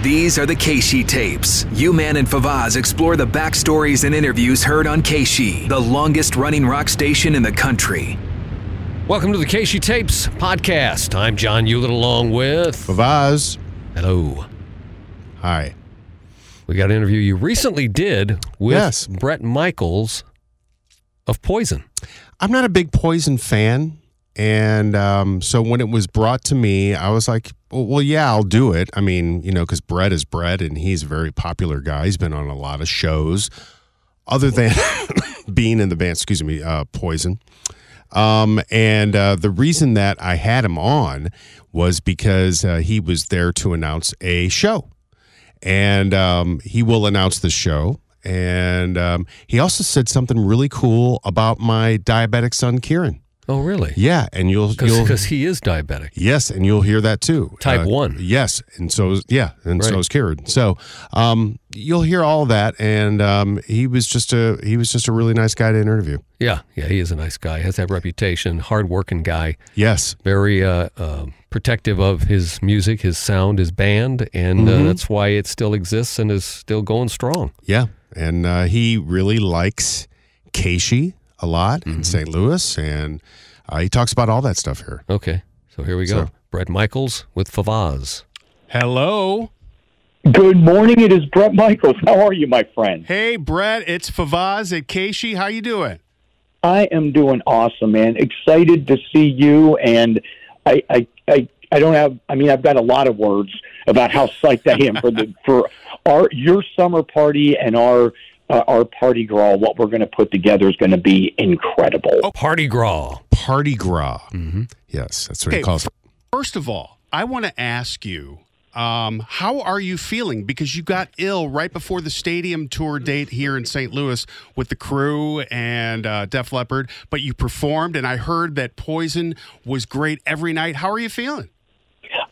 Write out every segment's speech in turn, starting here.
These are the KSHE tapes. U-Man and Favaz explore the backstories and interviews heard on KSHE, the longest running rock station in the country. Welcome to the KSHE Tapes podcast. I'm John Ulett along with. Favaz. Hello. Hi. We got an interview you recently did with Yes. Bret Michaels of Poison. I'm not a big Poison fan. And um, so when it was brought to me, I was like, well, yeah, I'll do it. I mean, you know, because Bret is Bret and he's a very popular guy. He's been on a lot of shows other than being in the band, excuse me, uh, Poison. Um, and uh, the reason that I had him on was because uh, he was there to announce a show. And um, he will announce the show. And um, he also said something really cool about my diabetic son, Kieran. Oh, really? Yeah, and you'll Because he is diabetic. yes, and you'll hear that too. Type Uh, one. Yes, and so is- yeah, and so Right. is Kieran. So um, you'll hear all that, and um, he was just a he was just a really nice guy to interview. Yeah, yeah, he is a nice guy. Has that reputation. Hardworking guy. Yes, Very uh, uh, protective of his music, his sound, his band, and Mm-hmm. uh, that's why it still exists and is still going strong. yeah, and uh, he really likes KSHE a lot Mm-hmm. in St. Louis, and uh, he talks about all that stuff here. Okay, so here we go. So- Bret Michaels with Favaz. Hello. Good morning. It is Bret Michaels. How are you, my friend? Hey, Bret, it's Favaz at KSHE. How you doing? I am doing awesome, man. Excited to see you, and I, I, I, I don't have. I mean, I've got a lot of words about how psyched I am for the for our your summer party and our uh, our party girl. What we're going to put together is going to be incredible. Party Gras. Party Gras. Yes, that's what he calls it. First of all, I want to ask you, um, how are you feeling? Because you got ill right before the stadium tour date here in St. Louis with the crew and uh, Def Leppard, but you performed, and I heard that Poison was great every night. How are you feeling?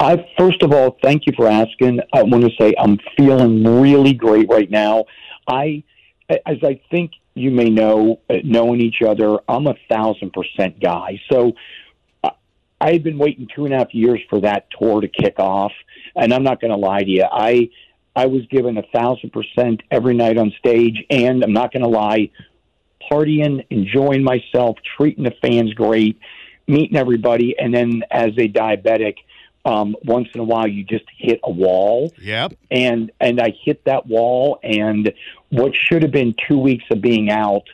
I first of all, thank you for asking. I want to say I'm feeling really great right now. I, as I think you may know, uh, knowing each other, I'm a thousand percent guy. So uh, I had been waiting two and a half years for that tour to kick off, and I'm not going to lie to you. I I was given a thousand percent every night on stage, and I'm not going to lie, partying, enjoying myself, treating the fans great, meeting everybody, and then as a diabetic um, once in a while you just hit a wall. Yep. and and I hit that wall and what should have been two weeks of being out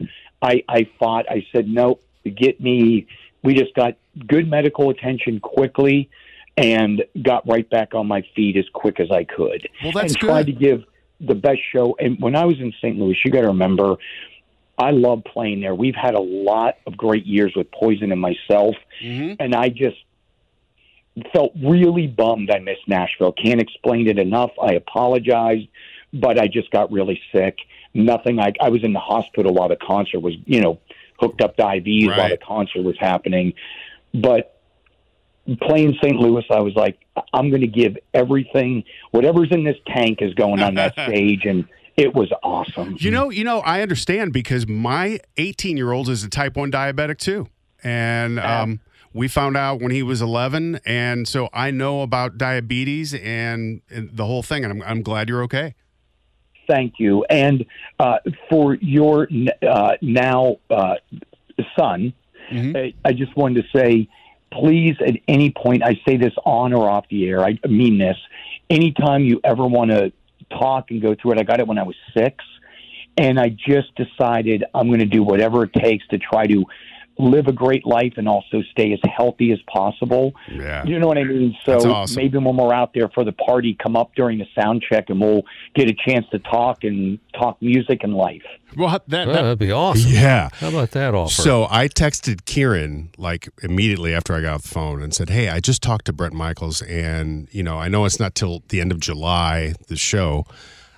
I I fought. I said nope get me. We just got good medical attention quickly and got right back on my feet as quick as I could. Well, that's and tried to give the best show. And when I was in St. Louis you got to remember I love playing there. We've had a lot of great years with Poison and myself. Hmm and I just felt really bummed I missed Nashville. Can't explain it enough. I apologized, but I just got really sick. Nothing. I, I was in the hospital while the concert was, you know, hooked up to IVs while Right. the concert was happening. But playing St. Louis, I was like, I'm going to give everything, whatever's in this tank is going on that stage, and it was awesome. You know, you know, I understand because my 18 year old is a type 1 diabetic too. And um, we found out when he was 11. And so I know about diabetes and, and the whole thing. And I'm, I'm glad you're okay. Thank you. And uh, for your uh, now uh, son, Mhm. I- I just wanted to say, please, at any point, I say this on or off the air, I mean this. Anytime you ever want to talk and go through it, I got it when I was six, and I just decided I'm going to do whatever it takes to try to live a great life and also stay as healthy as possible. Yeah. You know what I mean? So awesome. maybe when we're out there for the party, come up during the sound check and we'll get a chance to talk and talk music and life. Well, that, Oh, that, that'd be awesome. Yeah. How about that offer? So I texted Kieran like immediately after I got off the phone and said, "Hey, I just talked to Bret Michaels, and you know, I know it's not till the end of July the show."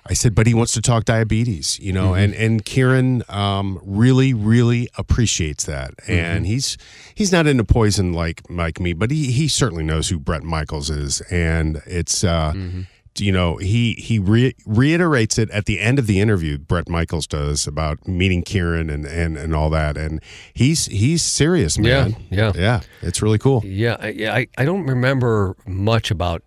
I said, "But he wants to talk diabetes, you know," and and Kieran um, really, really appreciates that, and he's he's not into poison like like me, but he he certainly knows who Bret Michaels is, and it's. Uh, you know he he re- reiterates it at the end of the interview bret michaels does about meeting kieran and and and all that and he's he's serious man Yeah, yeah. yeah it's really cool Yeah, I- yeah. I, I don't remember much about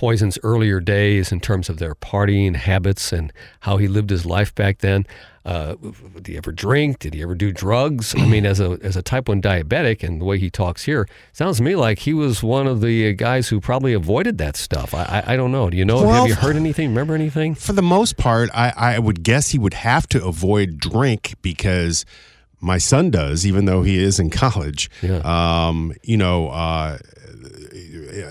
Poison's earlier days in terms of their partying habits and how he lived his life back then. Uh, did he ever drink? Did he ever do drugs? I mean, as a as a type one diabetic, and the way he talks here sounds to me like he was one of the guys who probably avoided that stuff. I I, I don't know. Do you know? Well, have you heard anything? Remember anything? For the most part, I, I would guess he would have to avoid drink because my son does, even though he is in college. Yeah. Um, you know, uh,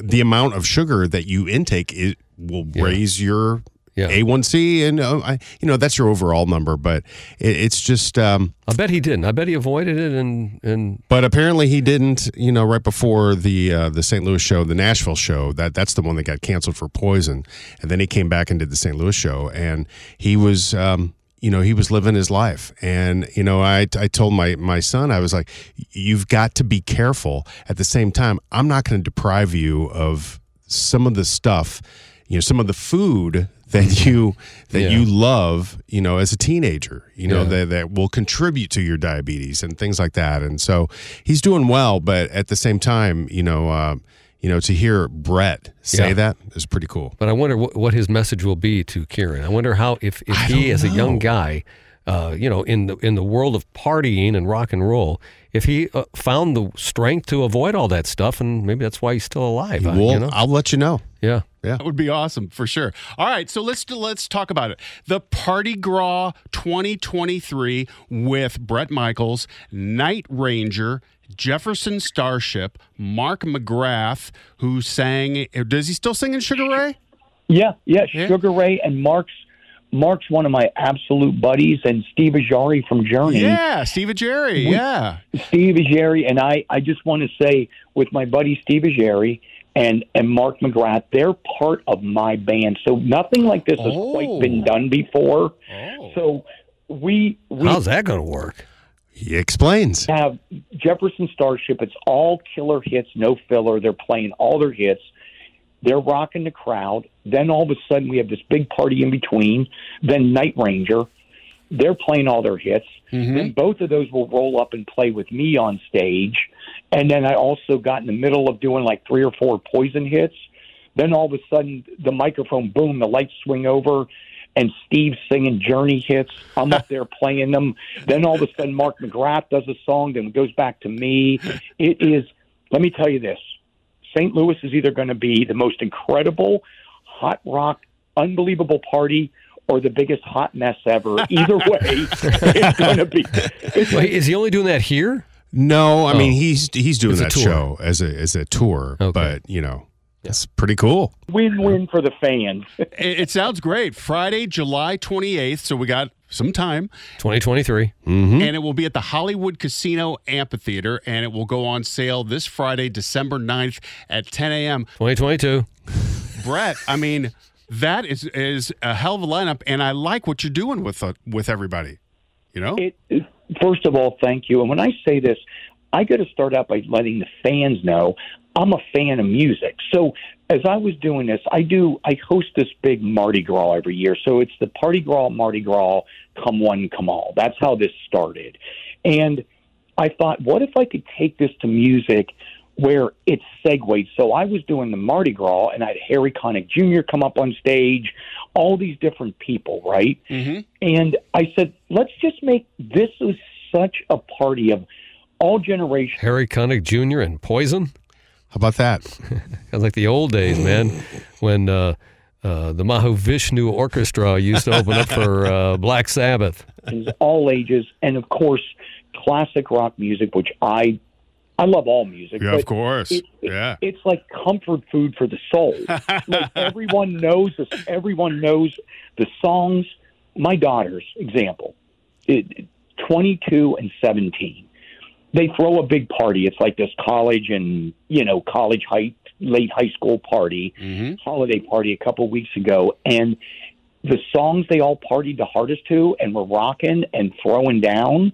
the amount of sugar that you intake it will raise your Yeah. A1C, and uh, I, you know that's your overall number. But it, it's just. Um, I bet he didn't. I bet he avoided it, and and but apparently he didn't. You know, right before the uh, the St. Louis show, the Nashville show, that that's the one that got canceled for poison, and then he came back and did the St. Louis show, and he was. Um, you know, he was living his life. And, you know, I, I told my, my son, I was like, you've got to be careful. At the same time, I'm not going to deprive you of some of the stuff, you know, some of the food that you that Yeah. you love, you know, as a teenager, you know, Yeah. that, that will contribute to your diabetes and things like that. And so he's doing well, but at the same time, you know, uh, you know, to hear Bret say Yeah. that is pretty cool. But I wonder what, what his message will be to Kieran. I wonder how if, if I he, as a young guy, uh, you know, in the in the world of partying and rock and roll, if he uh, found the strength to avoid all that stuff, and maybe that's why he's still alive. uh, well, you know? I'll let you know. yeah. That would be awesome for sure. All right, so let's let's talk about it. The Party Gras 2023 with Bret Michaels, Night Ranger, Jefferson Starship, Mark McGrath, who sang. Does he still sing in Sugar Ray? Yeah, yeah, Yeah. Sugar Ray and Mark's Mark's one of my absolute buddies, and Steve Augeri from Journey. Yeah, Steve Augeri. Yeah. Steve Augeri and I. I just want to say, with my buddy Steve Augeri and and Mark McGrath, they're part of my band. So nothing like this has Oh. quite been oh. done before. Oh. So we we How's that going to work? He explains. have Jefferson Starship. It's all killer hits, no filler. They're playing all their hits. They're rocking the crowd. Then all of a sudden, we have this big party in between. Then Night Ranger. They're playing all their hits. Mm-hmm. Then both of those will roll up and play with me on stage. And then I also got in the middle of doing like three or four poison hits. Then all of a sudden, the microphone, boom, the lights swing over, and Steve's singing Journey hits. I'm up there playing them. Then all of a sudden, Mark McGrath does a song, then it goes back to me. It is, let me tell you this St. Louis is either going to be the most incredible hot rock, unbelievable party. Or the biggest hot mess ever. Either way, it's going to be. Wait, is he only doing that here? No, I mean Oh. he's he's doing It's a that tour. show as a as a tour, Okay. but you know, it's pretty cool. win-win for the fans. It, it sounds great. Friday, July 28th. So we got some time. 2023. Mm-hmm. and it will be at the Hollywood Casino Amphitheater, and it will go on sale this Friday, December 9th at 10 a.m. 2022. Bret, I mean, that is is a hell of a lineup, and I like what you're doing with uh, with everybody. You know, It, it- first of all, thank you. And when I say this, I got to start out by letting the fans know I'm a fan of music. So as I was doing this, I do I host this big Mardi Gras every year. So it's the Party Gras Mardi Gras, come one, come all. That's how this started. And I thought, what if I could take this to music where it segued? So I was doing the Mardi Gras, and I had Harry Connick Jr. come up on stage, all these different people, right? Mhm. And I said, let's just make this is such a party of all generations. Harry Connick Jr. and Poison. How about that? Sounds like the old days, man, when uh, uh, the Mahavishnu Orchestra used to open up for uh, Black Sabbath. all ages, and of course, classic rock music, which I I love all music. yeah, but of course, it- yeah. It's like comfort food for the soul. like everyone knows this. Everyone knows the songs. My daughters, example, it, 22 and 17. They throw a big party. It's like this college and you know college high late high school party, hmm holiday party a couple weeks ago, and the songs they all partied the hardest to and were rocking and throwing down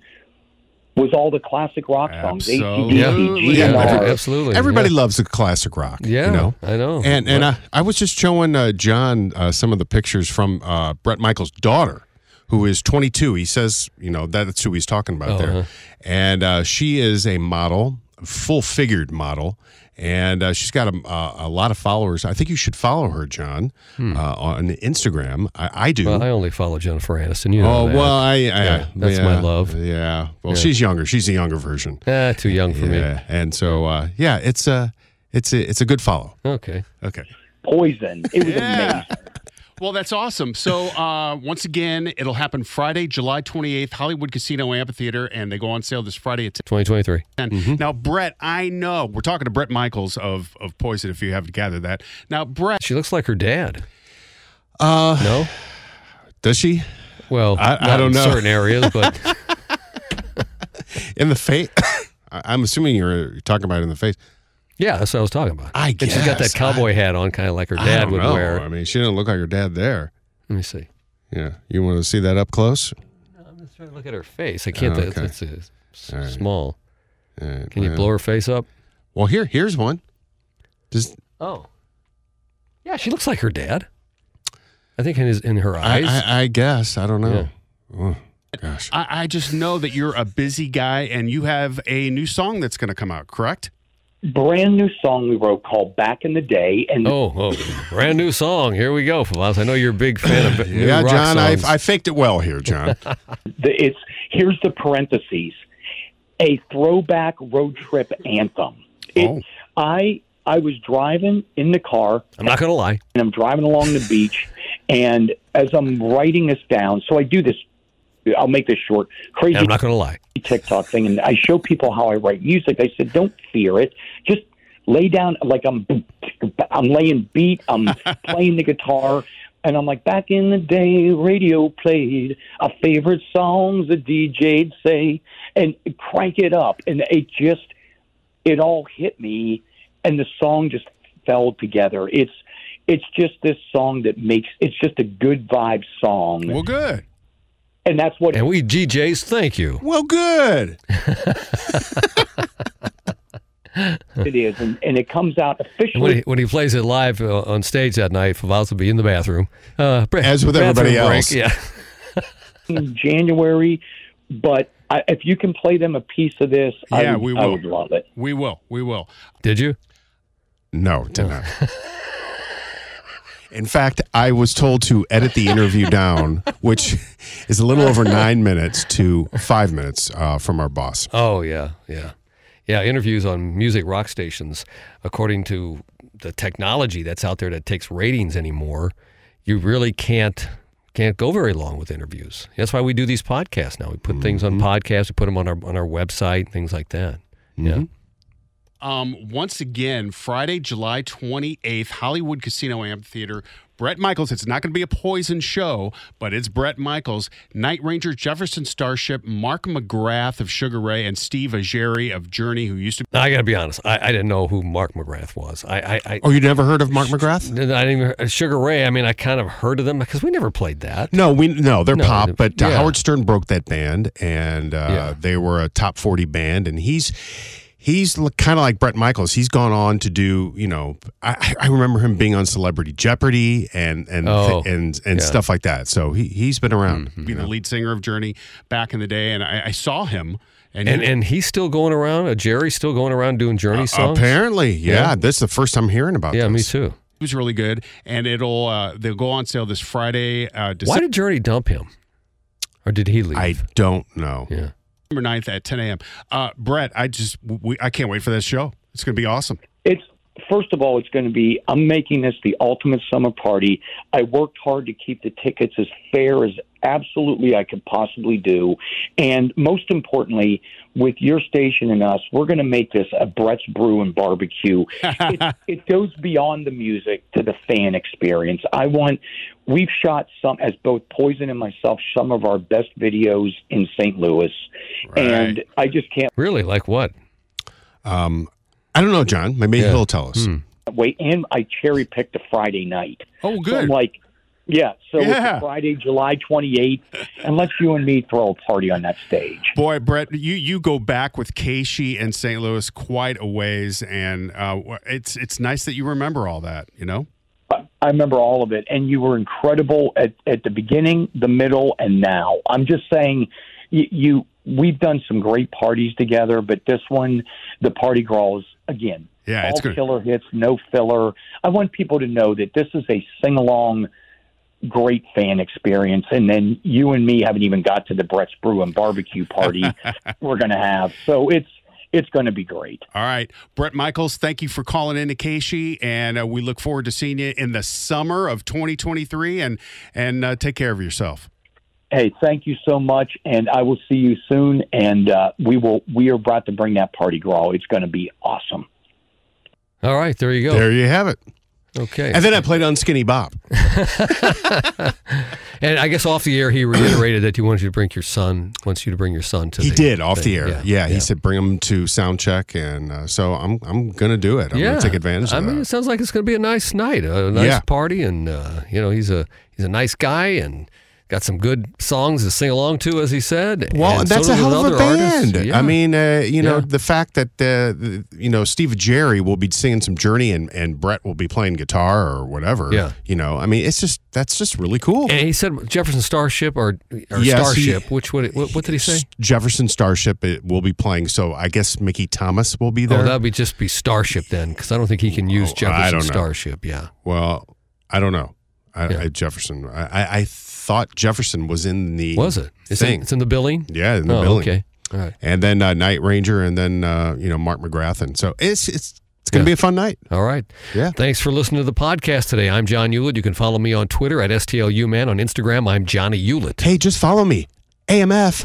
was all the classic rock songs. Absolutely. ACDC, Yeah, GNR. absolutely. Everybody yeah. loves the classic rock. Yeah, you know. I know. And and I, I was just showing uh, John uh, some of the pictures from uh, Bret Michaels' daughter, who is 22. He says, you know, that's who he's talking about Oh, there. And uh, she is a model. Full figured model, and uh, she's got a, a, a lot of followers. I think you should follow her, John, uh, on Instagram. I, I do. Hmm. Well, I only follow Jennifer Aniston. You know oh that. well, I, I Yeah, that's my love. Yeah. Well, she's younger. She's the younger version. Ah, too young for Yeah, and so uh, yeah, it's a it's a it's a good follow. Okay. Okay. Poison. It was Yeah. amazing. Well, that's awesome. So, uh, once again, it'll happen Friday, July 28th, Hollywood Casino Amphitheater, and they go on sale this Friday at 2023. 10. Now, Bret, I know we're talking to Bret Michaels of, of Poison, if you haven't gathered that. Now, Bret, She looks like her dad. Uh, No? does she Well, I- I don't in know. certain areas, but in the face? I'm assuming you're talking about it in the face. Yeah, that's what I was talking about. I guess. And she's got that guess. cowboy hat on, kind of like her I dad don't would know. wear. I mean, she didn't look like her dad there. Let me see. Yeah, you want to see that up close? I'm just trying to look at her face. I can't. Oh, It's, okay. it's, it's s- All right. small. Uh, Can you blow her face up? Well, here, here's one. Just Oh, yeah, she looks like her dad. I think in his in her eyes. I, I guess I don't know. Oh, gosh. I, I just know that you're a busy guy and you have a new song that's going to come out, correct? Brand new song we wrote called Back in the Day. And oh, oh, brand new song. Here we go, Favaz. I know you're a big fan of new Yeah, rock John, I, songs. I faked it well here, John. it's here's the parentheses a throwback road trip anthem it, Oh. i i was driving in the car I'm not gonna lie. and i'm driving along the beach and as i'm writing this down so i do this i'll make this short crazy I'm not gonna lie. tiktok thing and i show people how i write music i said don't fear it just lay down like i'm i'm laying beat i'm playing the guitar and I'm like, back in the day, radio played our favorite songs, the DJ'd say, and crank it up. And it just, it all hit me, and the song just fell together. It's, it's just this song that makes, it's just a good vibe song. Well, good. And that's what And we GJs, thank you. well, good. it is. And, and it comes out And when officially he, when he plays it live uh, on stage that night, Favaz will be in the bathroom. Uh, As with bathroom everybody break, else. Yeah. in January. But I, if you can play them a piece of this, I, Yeah, would, we I would love it. We will. We will. Did you? No, did not. In fact, I was told to edit the interview down, which is a little over nine minutes to five minutes uh, from our boss. Oh yeah, yeah, yeah. Interviews on music rock stations, according to the technology that's out there that takes ratings anymore, you really can't can't go very long with interviews. That's why we do these podcasts now. We put things on podcasts, we put them on our on our website, things like that. Yeah. Um, once again, Friday, July 28th, Hollywood Casino Amphitheater. Bret Michaels, it's not going to be a poison show, but it's Bret Michaels, Night Ranger, Jefferson Starship, Mark McGrath of Sugar Ray, and Steve Augeri of Journey, who used to Now, I got to be honest. I, I didn't know who Mark McGrath was. I I, I, Oh, you never heard of Mark McGrath? I didn't even uh, Sugar Ray. I mean, I kind of heard of them because we never played that. No, we no, they're No, pop, but uh, yeah. Howard Stern broke that band, and uh, Yeah. they were a top forty band, and he's he's kind of like Bret Michaels. He's gone on to do, you know, I, I remember him being on Celebrity Jeopardy and and Oh, and and yeah. stuff like that. So he he's been around. being the lead singer of Journey back in the day, and I, I saw him. And, And he- and he's still going around. Uh, Augeri's still going around doing Journey songs. Apparently, yeah, Yeah. This is the first time hearing about. Yeah, me too. It was really good, and it'll uh, they'll go on sale this Friday, uh, Why did Journey dump him, or did he leave? I don't know. yeah. 9th at 10 a.m. Uh, Bret, I just we, I can't wait for that show. It's going to be awesome. It's first of all, it's going to be. I'm making this the ultimate summer party. I worked hard to keep the tickets as fair as absolutely I could possibly do, and most importantly, with your station and us, we're going to make this a Bret's Brew and Barbecue. it, it goes beyond the music to the fan experience. I want. We've shot some as both Poison and myself some of our best videos in St. Louis, and I just can't Really? Like what? Um, I don't know, John. Maybe Yeah. he'll tell us. Hmm. wait. And I cherry picked a Friday night. Oh, So I'm good. like, yeah. So Yeah. it's Friday, July 28th, and let's you and me throw a party on that stage. Boy, Bret, you, you go back with KSHE and St. Louis quite a ways, and uh, it's it's nice that you remember all that. You know, I- remember all of it, and you were incredible at, at the beginning, the middle, and now. I'm just saying, you, you we've done some great parties together, but this one, the party girls, again, Yeah, all it's good. killer hits, no filler. I want people to know that this is a sing along, great fan experience. And then you and me haven't even got to the Bret's Brew and barbecue party we're going to have. So it's it's going to be great. All right. Bret Michaels, thank you for calling in to KSHE, and uh, we look forward to seeing you in the summer of 2023. And and uh, take care of yourself. Hey, thank you so much, and I will see you soon. And uh, we will we are about to bring that Party Gras. It's going to be awesome. All right, there you go. There you have it. Okay. And then I played on Skinny Bob. And I guess off the air, he reiterated that he wanted you to bring your son. Wants you to bring your son to. He the did off thing. the air. Yeah, he said bring him to sound check, and uh, so I'm I'm gonna do it. I'm yeah, gonna take advantage of I mean, that. it sounds like it's going to be a nice night, a nice Yeah. party, and uh, you know, he's a he's a nice guy and got some good songs to sing along to, as he said. Well, and that's so a hell of a band. Yeah. I mean, uh, you know, Yeah. the fact that uh, you know Steve Augeri will be singing some Journey, and, and Bret will be playing guitar or whatever. Yeah. you know, I mean, it's just that's just really cool. and he said Jefferson Starship or, or Yes, he- Starship. which what, what what did he say? Jefferson Starship it will be playing, so I guess Mickey Thomas will be there. Oh, that would be just be Starship then, because I don't think he can use Oh, Jefferson. Starship. Yeah. well, I don't know. I, Yeah. I Jefferson. I, I, I thought Jefferson was in the Was it? It's in, it's in the billing. yeah, in the oh, billing. okay. All right. And then uh, Night Ranger, and then uh, you know Mark McGrath, so it's it's it's gonna Yeah. be a fun night. All right. Yeah. Thanks for listening to the podcast today. I'm John Ulett. You can follow me on Twitter at STLUman. On Instagram, I'm Johnny Ulett. Hey, just follow me, AMF.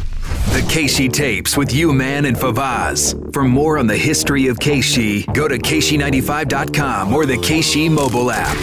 The KSHE tapes with you, man, and Favaz. For more on the history of KSHE, go to KSHE95.com or the KSHE mobile app.